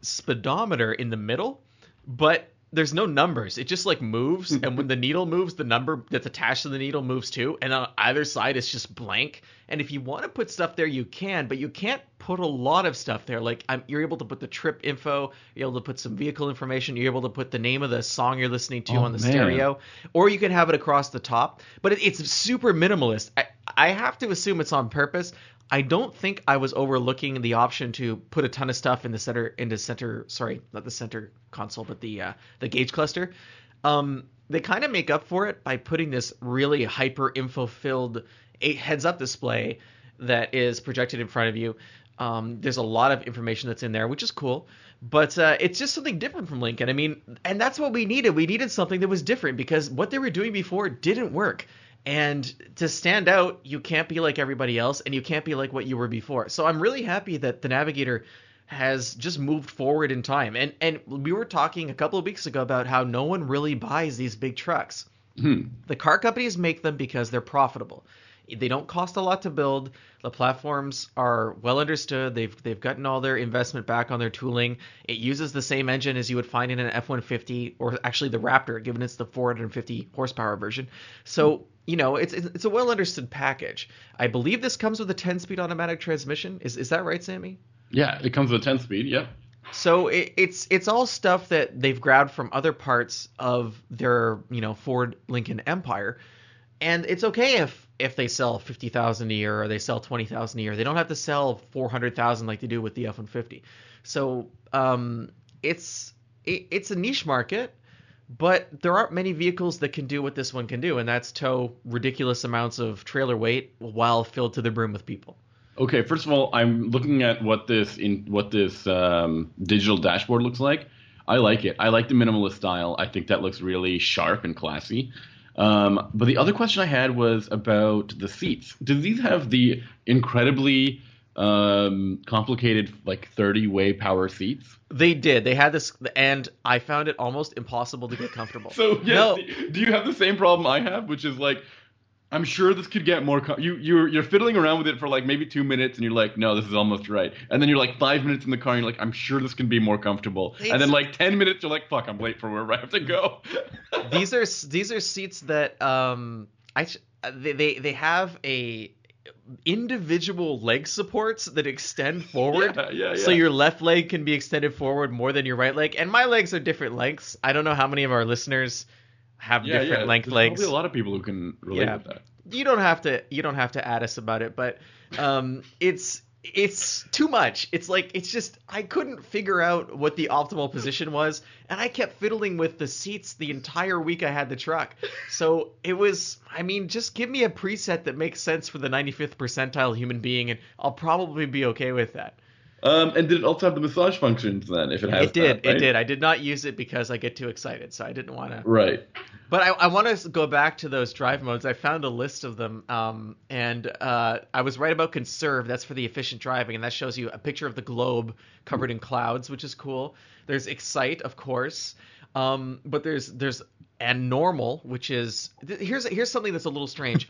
[SPEAKER 2] speedometer in the middle, but there's no numbers. It just like moves, and when the needle moves, the number that's attached to the needle moves too. And on either side, it's just blank. And if you want to put stuff there, you can, but you can't put a lot of stuff there. Like I'm, you're able to put the trip info, you're able to put some vehicle information, you're able to put the name of the song you're listening to
[SPEAKER 1] Oh,
[SPEAKER 2] on the
[SPEAKER 1] man.
[SPEAKER 2] stereo, or you can have it across the top. But it, it's super minimalist. I, I have to assume it's on purpose. I don't think I was overlooking the option to put a ton of stuff in the center into center. Sorry, not the center console, but the uh, the gauge cluster. Um, they kind of make up for it by putting this really hyper info filled heads up display that is projected in front of you. Um, there's a lot of information that's in there, which is cool. But uh, it's just something different from Lincoln. I mean, and that's what we needed. We needed something that was different because what they were doing before didn't work. And to stand out, you can't be like everybody else, and you can't be like what you were before. So I'm really happy that the Navigator has just moved forward in time. And and we were talking a couple of weeks ago about how no one really buys these big trucks.
[SPEAKER 1] Hmm.
[SPEAKER 2] The car companies make them because they're profitable. They don't cost a lot to build. The platforms are well understood. They've they've gotten all their investment back on their tooling. It uses the same engine as you would find in an F150 or actually the Raptor, given it's the 450 horsepower version. So you know it's it's a well understood package. I believe this comes with a 10-speed automatic transmission. Is is that right, Sammy?
[SPEAKER 1] Yeah, it comes with a 10 speed. Yep.
[SPEAKER 2] So it, it's it's all stuff that they've grabbed from other parts of their you know Ford Lincoln empire, and it's okay if if they sell fifty thousand a year or they sell twenty thousand a year. They don't have to sell four hundred thousand like they do with the F one fifty. So um, it's it, it's a niche market, but there aren't many vehicles that can do what this one can do, and that's tow ridiculous amounts of trailer weight while filled to the brim with people.
[SPEAKER 1] Okay, first of all, I'm looking at what this in what this um, digital dashboard looks like. I like it. I like the minimalist style. I think that looks really sharp and classy. Um, but the other question I had was about the seats. Do these have the incredibly um, complicated, like 30 way power seats?
[SPEAKER 2] They did. They had this, and I found it almost impossible to get comfortable.
[SPEAKER 1] So, yes,
[SPEAKER 2] no,
[SPEAKER 1] do you have the same problem I have, which is like, I'm sure this could get more. Com- you you're you're fiddling around with it for like maybe two minutes, and you're like, no, this is almost right. And then you're like five minutes in the car, and you're like, I'm sure this can be more comfortable.
[SPEAKER 2] It's-
[SPEAKER 1] and then like ten minutes, you're like, fuck, I'm late for where I have to go.
[SPEAKER 2] these are these are seats that um I sh- they they, they have a individual leg supports that extend forward.
[SPEAKER 1] Yeah, yeah,
[SPEAKER 2] So your left leg can be extended forward more than your right leg, and my legs are different lengths. I don't know how many of our listeners have
[SPEAKER 1] yeah,
[SPEAKER 2] different
[SPEAKER 1] yeah.
[SPEAKER 2] length
[SPEAKER 1] There's
[SPEAKER 2] legs.
[SPEAKER 1] Probably a lot of people who can relate
[SPEAKER 2] Yeah.
[SPEAKER 1] with that.
[SPEAKER 2] you don't have to you don't have to add us about it, but um, it's it's too much. It's like it's just I couldn't figure out what the optimal position was, and I kept fiddling with the seats the entire week I had the truck. So it was, I mean, just give me a preset that makes sense for the 95th percentile human being, and I'll probably be okay with that.
[SPEAKER 1] Um, and did it also have the massage functions then? If it has,
[SPEAKER 2] It did,
[SPEAKER 1] that, right?
[SPEAKER 2] it did. I did not use it because I get too excited, so I didn't want to.
[SPEAKER 1] Right.
[SPEAKER 2] But I, I want to go back to those drive modes. I found a list of them, um, and uh, I was right about conserve. That's for the efficient driving, and that shows you a picture of the globe covered in clouds, which is cool. There's excite, of course, um, but there's there's and normal, which is here's here's something that's a little strange.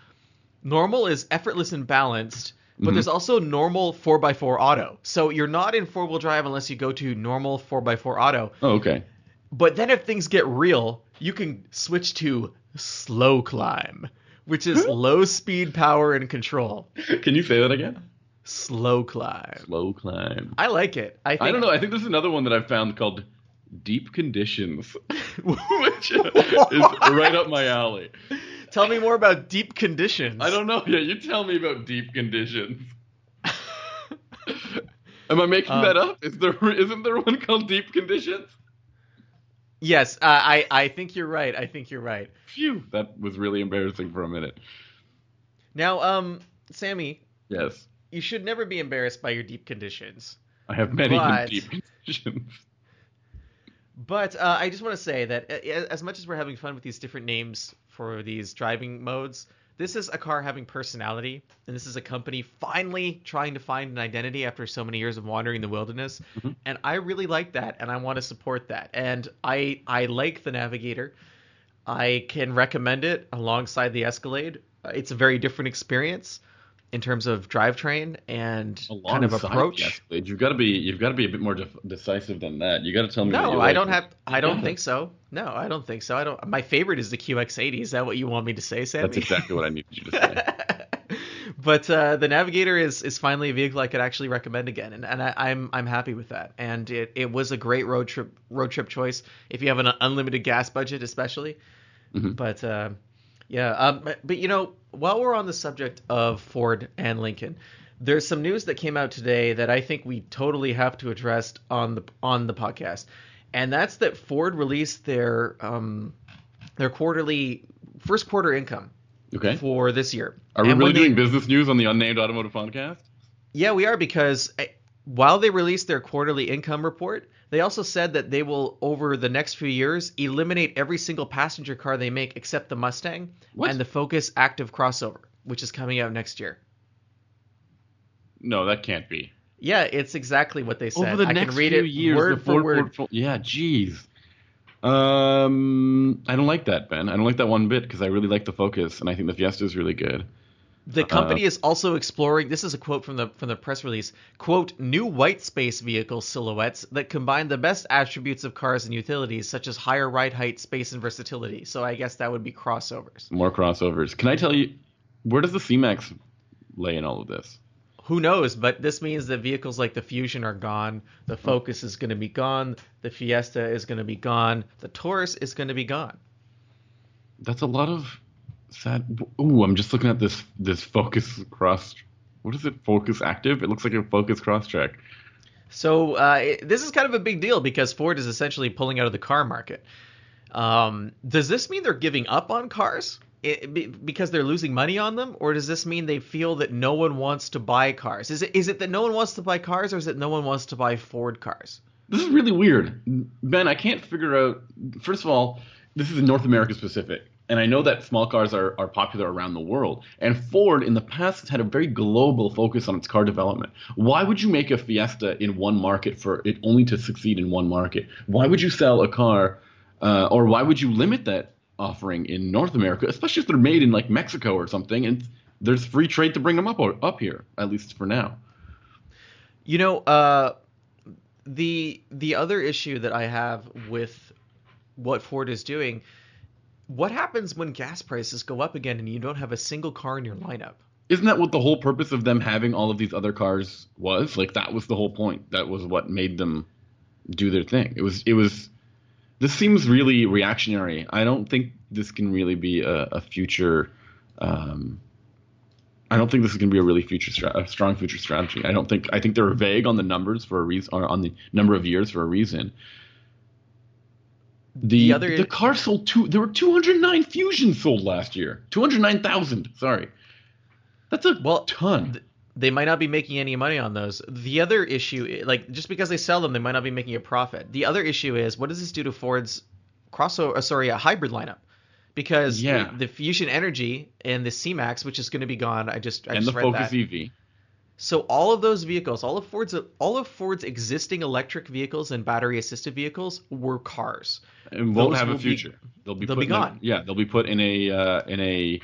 [SPEAKER 2] normal is effortless and balanced. But mm-hmm. there's also normal 4x4 auto. So you're not in four wheel drive unless you go to normal 4x4 auto.
[SPEAKER 1] Oh, okay.
[SPEAKER 2] But then if things get real, you can switch to slow climb, which is low speed power and control.
[SPEAKER 1] Can you say that again?
[SPEAKER 2] Slow climb.
[SPEAKER 1] Slow climb.
[SPEAKER 2] I like it. I think
[SPEAKER 1] I don't know. I think there's another one that I've found called Deep Conditions, which is right up my alley.
[SPEAKER 2] Tell me more about deep conditions.
[SPEAKER 1] I don't know. Yeah, you tell me about Deep Conditions. Am I making
[SPEAKER 2] Um,
[SPEAKER 1] that up? Is there isn't there one called Deep Conditions?
[SPEAKER 2] Yes, uh, I I think you're right. I think you're right.
[SPEAKER 1] Phew, that was really embarrassing for a minute.
[SPEAKER 2] Now, um, Sammy,
[SPEAKER 1] Yes,
[SPEAKER 2] you should never be embarrassed by your deep conditions.
[SPEAKER 1] I have many
[SPEAKER 2] But-
[SPEAKER 1] deep conditions.
[SPEAKER 2] But uh, I just want to say that as much as we're having fun with these different names for these driving modes, this is a car having personality, and this is a company finally trying to find an identity after so many years of wandering the wilderness. And I really like that, and I want to support that. And I I like the Navigator. I can recommend it alongside the Escalade. It's a very different experience in terms of drivetrain and kind of approach.
[SPEAKER 1] you've got to be you've got to be a bit more def- decisive than that. You got to tell me.
[SPEAKER 2] No, I don't have. I don't think so. No, I don't think so. I don't. My favorite is the QX80. Is that what you want me to say, Sammy?
[SPEAKER 1] That's exactly what I needed you to say.
[SPEAKER 2] but uh, the Navigator is is finally a vehicle I could actually recommend again, and, and I, I'm I'm happy with that. And it, it was a great road trip road trip choice if you have an unlimited gas budget, especially.
[SPEAKER 1] Mhm.
[SPEAKER 2] But uh, yeah, um, but you know while we're on the subject of Ford and Lincoln, there's some news that came out today that I think we totally have to address on the on the podcast, and that's that Ford released their um, their quarterly first quarter income
[SPEAKER 1] Okay.
[SPEAKER 2] for this year.
[SPEAKER 1] Are we
[SPEAKER 2] And
[SPEAKER 1] really
[SPEAKER 2] when they-
[SPEAKER 1] doing business news on the Unnamed Automotive Podcast?
[SPEAKER 2] Yeah, we are because uh, while they released their quarterly income report, they also said that they will, over the next few years, eliminate every single passenger car they make except the Mustang
[SPEAKER 1] What?
[SPEAKER 2] and the Focus Active crossover, which is coming out next year.
[SPEAKER 1] No, that can't be.
[SPEAKER 2] Yeah, it's exactly what they said.
[SPEAKER 1] Over the
[SPEAKER 2] I
[SPEAKER 1] next
[SPEAKER 2] can read
[SPEAKER 1] few
[SPEAKER 2] it
[SPEAKER 1] years,
[SPEAKER 2] word
[SPEAKER 1] the
[SPEAKER 2] for
[SPEAKER 1] Ford
[SPEAKER 2] word.
[SPEAKER 1] portfolio. Yeah, jeez. Um, I don't like that, Ben. I don't like that one bit because I really like the Focus, and I think the Fiesta is really good.
[SPEAKER 2] The company
[SPEAKER 1] Uh,
[SPEAKER 2] is also exploring. This is a quote from the from the press release. "Quote: New white space vehicle silhouettes that combine the best attributes of cars and utilities, such as higher ride height, space, and versatility." So I guess that would be crossovers.
[SPEAKER 1] More crossovers. Can I tell you where does the C-Max lay in all of this?
[SPEAKER 2] Who knows? But this means that vehicles like the Fusion are gone. The Focus is going to be gone. The Fiesta is going to be gone. The Taurus is going to be gone.
[SPEAKER 1] That's a lot of Ooh, I'm just looking at this this Focus cross. What is it? Focus Active? It looks like a Focus cross track.
[SPEAKER 2] So uh, it, this is kind of a big deal because Ford is essentially pulling out of the car market. Um, does this mean they're giving up on cars it, be- because they're losing money on them, or does this mean they feel that no one wants to buy cars? Is it is it that no one wants to buy cars, or is it no one wants to buy Ford cars?
[SPEAKER 1] This is really weird, Ben. I can't figure out. First of all, this is North America specific, and I know that small cars are, are popular around the world. And Ford, in the past, has had a very global focus on its car development. Why would you make a Fiesta in one market for it only to succeed in one market? Why would you sell a car, uh, or why would you limit that offering in North America, especially if they're made in like Mexico or something, and there's free trade to bring them up up here, at least for now.
[SPEAKER 2] You know, uh, the the other issue that I have with what Ford is doing, what happens when gas prices go up again and you don't have a single car in your lineup?
[SPEAKER 1] Isn't that what the whole purpose of them having all of these other cars was? Like that was the whole point. That was what made them do their thing. It was it was this seems really reactionary. I don't think this can really be a, a future um, I don't think this is going to be a really future stra- a strong future strategy. I don't think I think they're vague on the numbers for a reason on the number of years for a reason. The
[SPEAKER 2] The
[SPEAKER 1] the, car sold two. There were 209 Fusions sold last year. 209,000. Sorry, that's a
[SPEAKER 2] Well,
[SPEAKER 1] ton.
[SPEAKER 2] th- they might not be making any money on those. The other issue, like just because they sell them, they might not be making a profit. The other issue is what does this do to Ford's crossover? Uh, sorry, a hybrid lineup, because
[SPEAKER 1] Yeah.
[SPEAKER 2] the, the Fusion Energi and the C-Max, which is going to be gone. I just I
[SPEAKER 1] and the
[SPEAKER 2] read
[SPEAKER 1] Focus
[SPEAKER 2] that.
[SPEAKER 1] EV.
[SPEAKER 2] So all of those vehicles, all of Ford's all of Ford's existing electric vehicles and battery assisted vehicles were cars.
[SPEAKER 1] and won't
[SPEAKER 2] Those
[SPEAKER 1] have a
[SPEAKER 2] will be-
[SPEAKER 1] future. they'll be
[SPEAKER 2] they'll
[SPEAKER 1] put
[SPEAKER 2] be
[SPEAKER 1] in a-
[SPEAKER 2] gone.
[SPEAKER 1] yeah, they'll be put in a uh, in a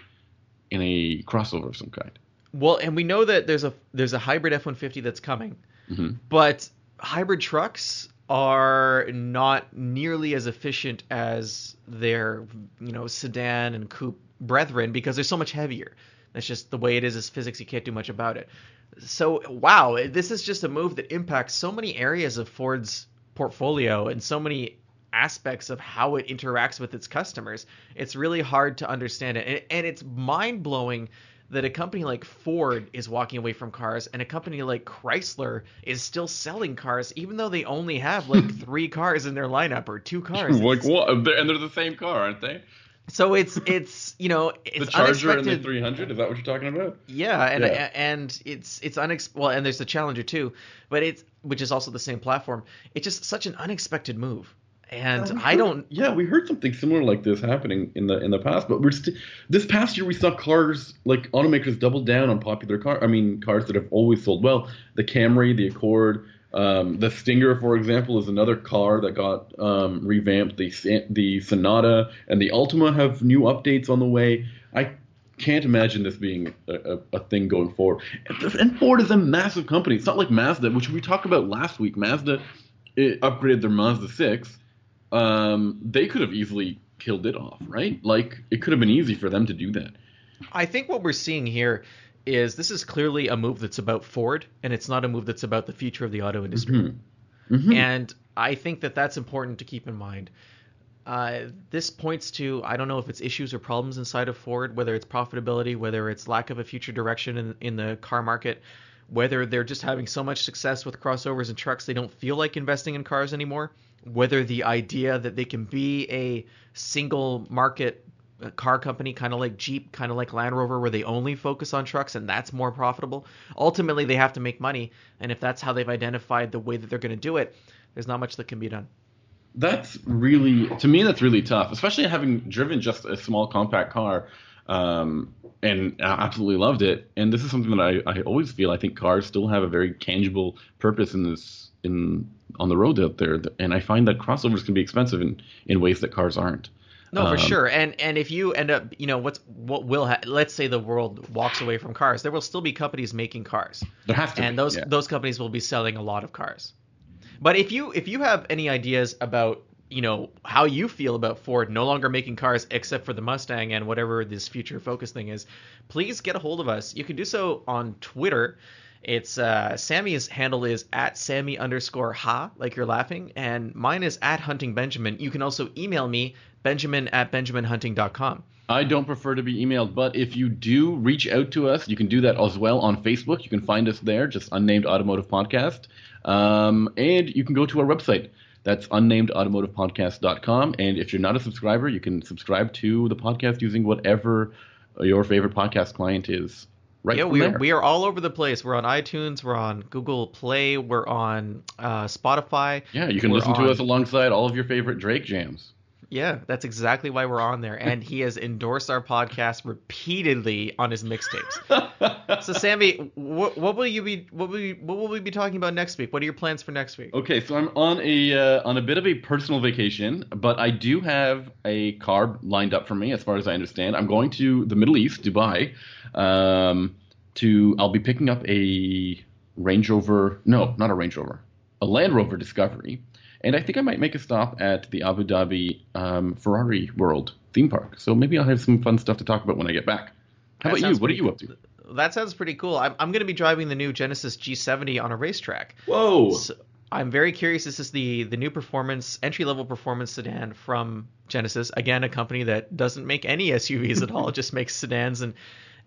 [SPEAKER 1] in a crossover of some kind.
[SPEAKER 2] Well, and we know that there's a there's a hybrid F150 that's coming,
[SPEAKER 1] Mhm.
[SPEAKER 2] but hybrid trucks are not nearly as efficient as their you know sedan and coupe brethren because they're so much heavier. That's just the way it is as physics. You can't do much about it. So wow, this is just a move that impacts so many areas of Ford's portfolio and so many aspects of how it interacts with its customers. It's really hard to understand it, and, and it's mind blowing that a company like Ford is walking away from cars and a company like Chrysler is still selling cars, even though they only have like three cars in their lineup or two cars.
[SPEAKER 1] like what? And they're the same car, aren't they?
[SPEAKER 2] So it's it's you know it's
[SPEAKER 1] the Charger and the 300. Is that what you're talking about?
[SPEAKER 2] Yeah, and
[SPEAKER 1] Yeah.
[SPEAKER 2] and it's it's unex well, and there's the Challenger too, but it's which is also the same platform. It's just such an unexpected move, and
[SPEAKER 1] Yeah, we
[SPEAKER 2] I
[SPEAKER 1] heard-
[SPEAKER 2] don't.
[SPEAKER 1] Yeah, we heard something similar like this happening in the in the past, but we're st- this past year we saw cars like automakers double down on popular car. I mean, cars that have always sold well. The Camry, the Accord, um, the Stinger, for example, is another car that got um, revamped. The the Sonata and the Altima have new updates on the way. I can't imagine this being a, a, a thing going forward. And, Ford is a massive company. It's not like Mazda, which we talked about last week. Mazda it upgraded their Mazda 6 um, they could have easily killed it off, right? Like it could have been easy for them to do that.
[SPEAKER 2] I think what we're seeing here is this is clearly a move that's about Ford, and it's not a move that's about the future of the auto industry.
[SPEAKER 1] Mhm.
[SPEAKER 2] And I think that that's important to keep in mind. Uh, this points to I don't know if it's issues or problems inside of Ford, whether it's profitability, whether it's lack of a future direction in, in the car market, whether they're just having so much success with crossovers and trucks they don't feel like investing in cars anymore, whether the idea that they can be a single market car company, kind of like Jeep, kind of like Land Rover, where they only focus on trucks and that's more profitable. Ultimately, they have to make money, and if that's how they've identified the way that they're going to do it, there's not much that can be done.
[SPEAKER 1] That's really, to me, that's really tough, especially having driven just a small compact car um, and I absolutely loved it. And this is something that I, I always feel. I think cars still have a very tangible purpose in this in on the road out there, and I find that crossovers can be expensive in in ways that cars aren't.
[SPEAKER 2] No, for um, sure. And and if you end up, you know, what's what will ha- let's say the world walks away from cars, there will still be companies making cars.
[SPEAKER 1] There have to,
[SPEAKER 2] and those
[SPEAKER 1] yeah.
[SPEAKER 2] those companies will be selling a lot of cars. But if you if you have any ideas about you know how you feel about Ford no longer making cars except for the Mustang and whatever this future focus thing is, please get a hold of us. You can do so on Twitter. It's uh, Sammy's handle is at Sammy underscore ha, like you're laughing, and mine is at Hunting Benjamin. You can also email me Benjamin at BenjaminHunting.com.
[SPEAKER 1] I don't prefer to be emailed, but if you do reach out to us, you can do that as well on Facebook. You can find us there, just unnamed automotive podcast. Um, and you can go to our website. That's unnamedautomotivepodcast.com. And if you're not a subscriber, you can subscribe to the podcast using whatever your favorite podcast client is. Right
[SPEAKER 2] yeah, we
[SPEAKER 1] are,
[SPEAKER 2] we are all over the place. We're on iTunes, we're on Google Play, we're on uh, Spotify.
[SPEAKER 1] Yeah, you can listen to us alongside all of your favorite Drake jams.
[SPEAKER 2] Yeah, that's exactly why we're on there. And he has endorsed our podcast repeatedly on his mixtapes. so, Sammy, what, what, will you be? What will we? What will we be talking about next week? What are your plans for next week?
[SPEAKER 1] Okay, so I'm on a uh, on a bit of a personal vacation, but I do have a car lined up for me, as far as I understand. I'm going to the Middle East, Dubai. Um, to I'll be picking up a Range Rover. No, not a Range Rover. A Land Rover Discovery and I think I might make a stop at the Abu Dhabi um, Ferrari World theme park. So maybe I'll have some fun stuff to talk about when I get back. How that about you? What are you up to?
[SPEAKER 2] That sounds pretty cool. I'm, I'm going to be driving the new Genesis G70 on a racetrack.
[SPEAKER 1] Whoa!
[SPEAKER 2] So I'm very curious. This is the the new performance entry level performance sedan from Genesis. Again, a company that doesn't make any SUVs at all, It just makes sedans and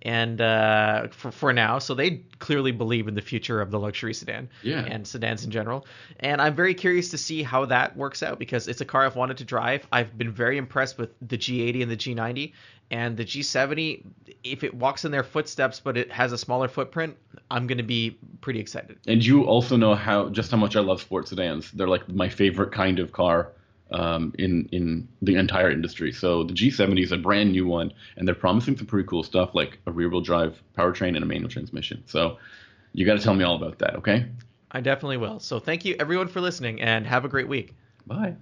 [SPEAKER 2] and uh, for, for now. So they clearly believe in the future of the luxury sedan
[SPEAKER 1] yeah.
[SPEAKER 2] and sedans in general. And I'm very curious to see how that works out because it's a car I've wanted to drive. I've been very impressed with the G80 and the G90. And the G70, if it walks in their footsteps, but it has a smaller footprint, I'm going to be pretty excited.
[SPEAKER 1] And you also know how just how much I love sports sedans. They're like my favorite kind of car um, in in the entire industry. So the G70 is a brand new one, and they're promising some pretty cool stuff like a rear-wheel drive powertrain and a manual transmission. So you got to tell me all about that, okay?
[SPEAKER 2] I definitely will. So thank you everyone for listening, and have a great week.
[SPEAKER 1] Bye.